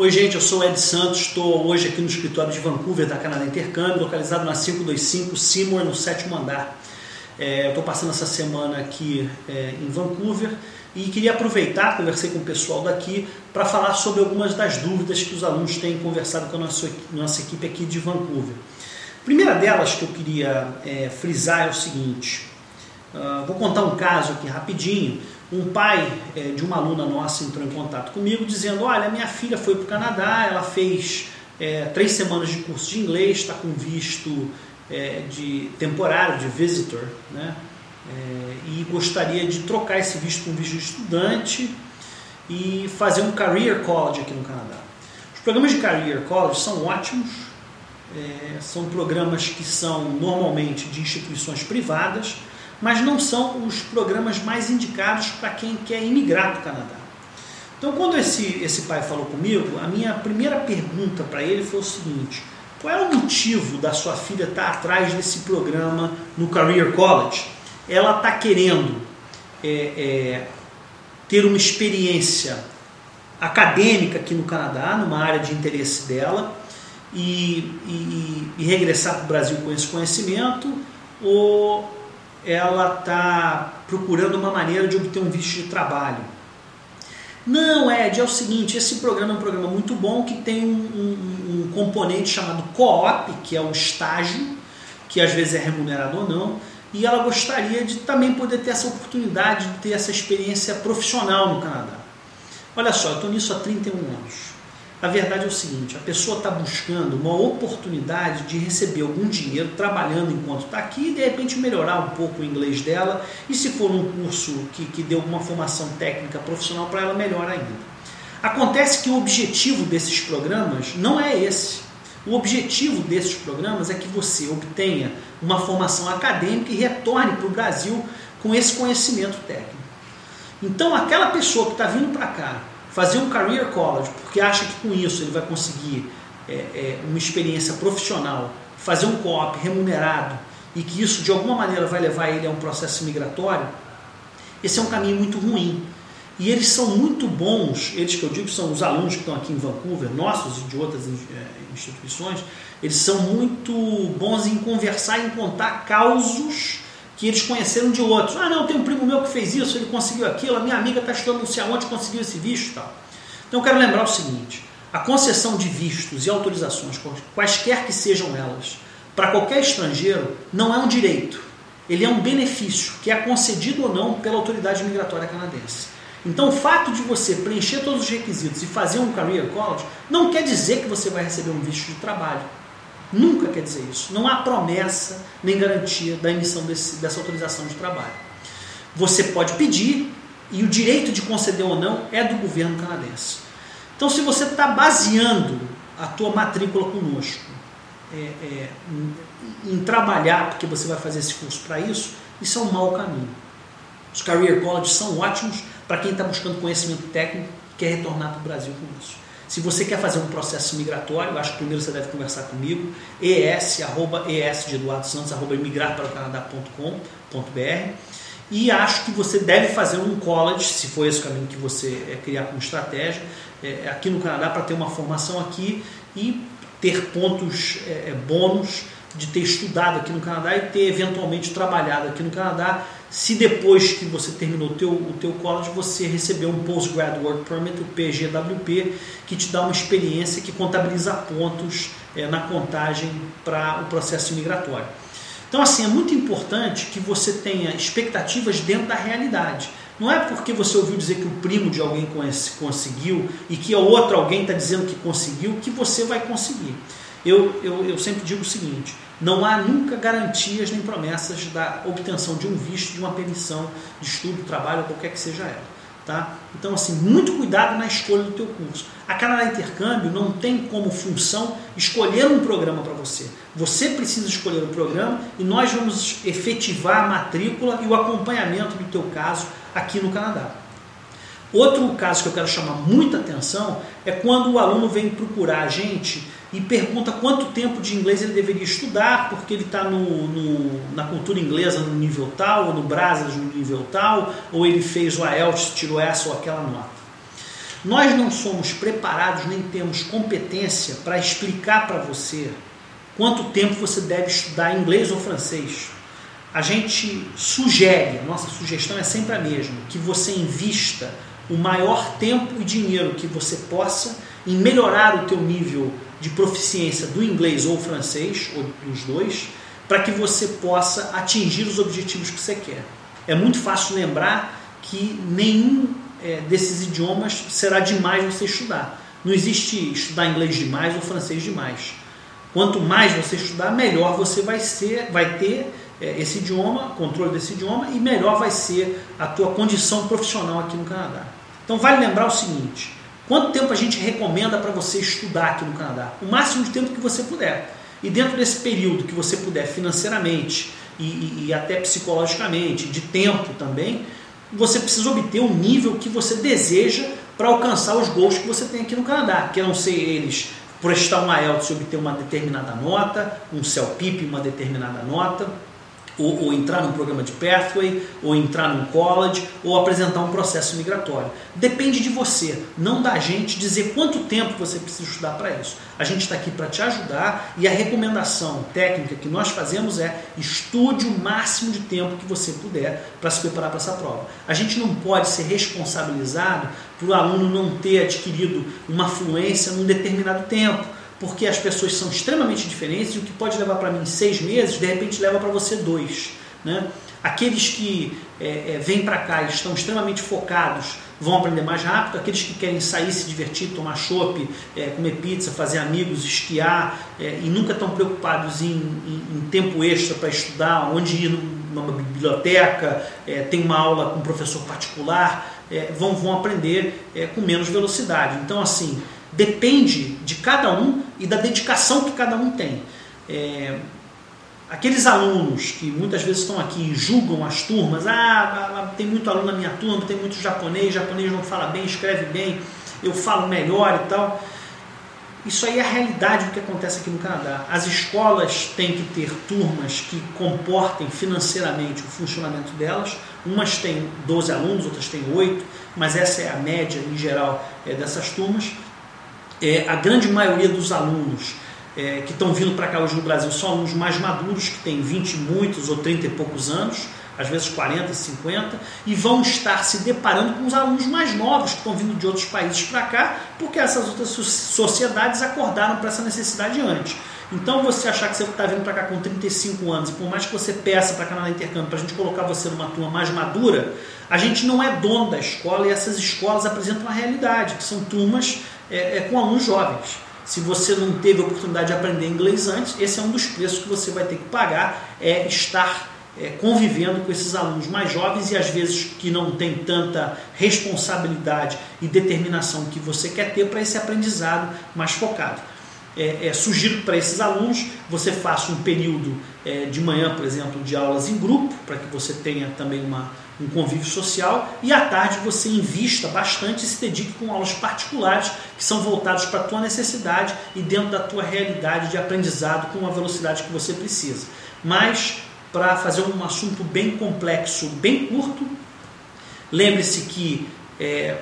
Oi, gente, eu sou Ed Santos, estou hoje aqui no escritório de Vancouver da Canadá Intercâmbio, localizado na 525 Seymour, no sétimo andar. É, estou passando essa semana aqui é, em Vancouver e queria aproveitar, conversei com o pessoal daqui, para falar sobre algumas das dúvidas que os alunos têm conversado com a nossa, nossa equipe aqui de Vancouver. A primeira delas que eu queria é, frisar é o seguinte: uh, vou contar um caso aqui rapidinho um pai é, de uma aluna nossa entrou em contato comigo dizendo: Olha, minha filha foi para o Canadá, ela fez é, três semanas de curso de inglês, está com visto é, de temporário, de visitor, né? É, e gostaria de trocar esse visto com visto de estudante e fazer um career college aqui no Canadá. Os programas de career college são ótimos, é, são programas que são normalmente de instituições privadas mas não são os programas mais indicados para quem quer imigrar para o Canadá. Então, quando esse, esse pai falou comigo, a minha primeira pergunta para ele foi o seguinte: qual é o motivo da sua filha estar tá atrás desse programa no Career College? Ela está querendo é, é, ter uma experiência acadêmica aqui no Canadá, numa área de interesse dela, e, e, e regressar para o Brasil com esse conhecimento, ou ela está procurando uma maneira de obter um visto de trabalho. Não, Ed, é o seguinte, esse programa é um programa muito bom que tem um, um, um componente chamado co-op, que é o estágio, que às vezes é remunerado ou não, e ela gostaria de também poder ter essa oportunidade de ter essa experiência profissional no Canadá. Olha só, eu estou nisso há 31 anos. A verdade é o seguinte: a pessoa está buscando uma oportunidade de receber algum dinheiro trabalhando enquanto está aqui e de repente melhorar um pouco o inglês dela. E se for um curso que, que dê alguma formação técnica profissional para ela, melhor ainda. Acontece que o objetivo desses programas não é esse. O objetivo desses programas é que você obtenha uma formação acadêmica e retorne para o Brasil com esse conhecimento técnico. Então, aquela pessoa que está vindo para cá fazer um career college, porque acha que com isso ele vai conseguir é, é, uma experiência profissional, fazer um co-op remunerado e que isso de alguma maneira vai levar ele a um processo migratório, esse é um caminho muito ruim. E eles são muito bons, eles que eu digo são os alunos que estão aqui em Vancouver, nossos e de outras é, instituições, eles são muito bons em conversar, em contar causos que eles conheceram de outros. Ah, não, tem um primo meu que fez isso, ele conseguiu aquilo, a minha amiga está estudando não sei aonde, conseguiu esse visto e tal. Então eu quero lembrar o seguinte: a concessão de vistos e autorizações, quaisquer que sejam elas, para qualquer estrangeiro, não é um direito. Ele é um benefício que é concedido ou não pela autoridade migratória canadense. Então, o fato de você preencher todos os requisitos e fazer um career college não quer dizer que você vai receber um visto de trabalho. Nunca quer dizer isso. Não há promessa nem garantia da emissão desse, dessa autorização de trabalho. Você pode pedir e o direito de conceder ou não é do governo canadense. Então, se você está baseando a tua matrícula conosco é, é, em, em, trabalhar porque você vai fazer esse curso para isso, isso é um mau caminho. Os career colleges são ótimos para quem está buscando conhecimento técnico e quer retornar para o Brasil com isso. Se você quer fazer um processo migratório, acho que primeiro você deve conversar comigo, es, arroba, es de Eduardo Santos, arroba imigrarparaocanadá.com.br e acho que você deve fazer um college, se for esse o caminho que você é, criar como estratégia, é, aqui no Canadá para ter uma formação aqui e ter pontos é, é bônus de ter estudado aqui no Canadá e ter eventualmente trabalhado aqui no Canadá, se depois que você terminou o teu, o teu college você recebeu um Postgrad Work Permit, o PGWP, que te dá uma experiência que contabiliza pontos é, na contagem para o processo migratório. Então, assim, é muito importante que você tenha expectativas dentro da realidade. Não é porque você ouviu dizer que o primo de alguém conseguiu e que outro alguém está dizendo que conseguiu que você vai conseguir. Eu, eu, eu sempre digo o seguinte: não há nunca garantias nem promessas da obtenção de um visto, de uma permissão de estudo, trabalho, qualquer que seja ela. Tá? Então, assim, muito cuidado na escolha do teu curso. A Canadá Intercâmbio não tem como função escolher um programa para você. Você precisa escolher o um programa e nós vamos efetivar a matrícula e o acompanhamento do teu caso aqui no Canadá. Outro caso que eu quero chamar muita atenção é quando o aluno vem procurar a gente e pergunta quanto tempo de inglês ele deveria estudar, porque ele está na cultura inglesa no nível tal, ou no Brasas no nível tal, ou ele fez o IELTS, tirou essa ou aquela nota. Nós não somos preparados nem temos competência para explicar para você quanto tempo você deve estudar inglês ou francês. A gente sugere, nossa sugestão é sempre a mesma, que você invista o maior tempo e dinheiro que você possa em melhorar o teu nível de proficiência do inglês ou francês, ou dos dois, para que você possa atingir os objetivos que você quer. É muito fácil lembrar que nenhum é, desses idiomas será demais você estudar. Não existe estudar inglês demais ou francês demais. Quanto mais você estudar, melhor você vai ser, vai ter é, esse idioma, controle desse idioma e melhor vai ser a tua condição profissional aqui no Canadá. Então vale lembrar o seguinte: quanto tempo a gente recomenda para você estudar aqui no Canadá? O máximo de tempo que você puder. E dentro desse período que você puder financeiramente e, e, e até psicologicamente, de tempo também, você precisa obter um nível que você deseja para alcançar os gols que você tem aqui no Canadá, que não ser eles prestar um IELTS e obter uma determinada nota, um CELPIP uma determinada nota, ou, ou, entrar num programa de pathway, ou entrar num college, ou apresentar um processo migratório. Depende de você, não da gente dizer quanto tempo você precisa estudar para isso. A gente está aqui para te ajudar e a recomendação técnica que nós fazemos é estude o máximo de tempo que você puder para se preparar para essa prova. A gente não pode ser responsabilizado por o aluno não ter adquirido uma fluência num determinado tempo porque as pessoas são extremamente diferentes e o que pode levar para mim seis meses, de repente leva para você dois. Né? Aqueles que é, é, vêm para cá e estão extremamente focados vão aprender mais rápido, aqueles que querem sair, se divertir, tomar chopp, é, comer pizza, fazer amigos, esquiar é, e nunca estão preocupados em, em, em tempo extra para estudar, onde ir numa biblioteca, é, tem uma aula com um professor particular, é, vão, vão aprender com menos velocidade. Então, assim, depende de cada um e da dedicação que cada um tem. É, aqueles alunos que muitas vezes estão aqui e julgam as turmas, ah, tem muito aluno na minha turma, tem muito japonês, japonês não fala bem, escreve bem, eu falo melhor e tal. Isso aí é a realidade do que acontece aqui no Canadá. As escolas têm que ter turmas que comportem financeiramente o funcionamento delas. Umas têm 12 alunos, outras têm 8, mas essa é a média em geral é, dessas turmas é, a grande maioria dos alunos é, que estão vindo para cá hoje no Brasil são alunos mais maduros, que têm 20 e muitos ou 30 e poucos anos, às vezes 40, 50, e vão estar se deparando com os alunos mais novos que estão vindo de outros países para cá, porque essas outras sociedades acordaram para essa necessidade antes. Então, você achar que você está vindo para cá com 35 anos, e por mais que você peça para Canadá Intercâmbio para a gente colocar você numa turma mais madura, a gente não é dono da escola e essas escolas apresentam uma realidade, que são turmas é, é com alunos jovens. Se você não teve a oportunidade de aprender inglês antes, esse é um dos preços que você vai ter que pagar, é estar é, convivendo com esses alunos mais jovens e às vezes que não tem tanta responsabilidade e determinação que você quer ter para esse aprendizado mais focado. É, é, sugiro para esses alunos você faça um período é, de manhã, por exemplo, de aulas em grupo, para que você tenha também uma, um convívio social e à tarde você invista bastante e se dedique com aulas particulares que são voltadas para a tua necessidade e dentro da tua realidade de aprendizado com a velocidade que você precisa. Mas para fazer um assunto bem complexo, bem curto, lembre-se que é,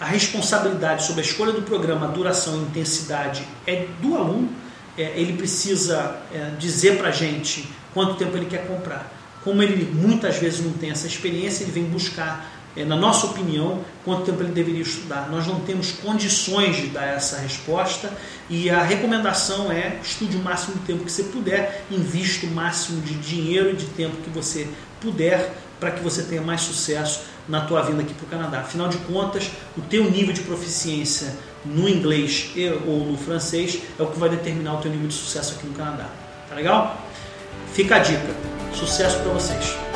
a responsabilidade sobre a escolha do programa, duração e intensidade é do aluno. É, ele precisa é, dizer para a gente quanto tempo ele quer comprar como ele muitas vezes não tem essa experiência, ele vem buscar, é, na nossa opinião, quanto tempo ele deveria estudar. Nós não temos condições de dar essa resposta e a recomendação é estude o máximo de tempo que você puder, invista o máximo de dinheiro e de tempo que você puder para que você tenha mais sucesso na tua vinda aqui para o Canadá. Afinal de contas, o teu nível de proficiência no inglês ou no francês é o que vai determinar o teu nível de sucesso aqui no Canadá. Tá legal? Fica a dica. Sucesso para vocês!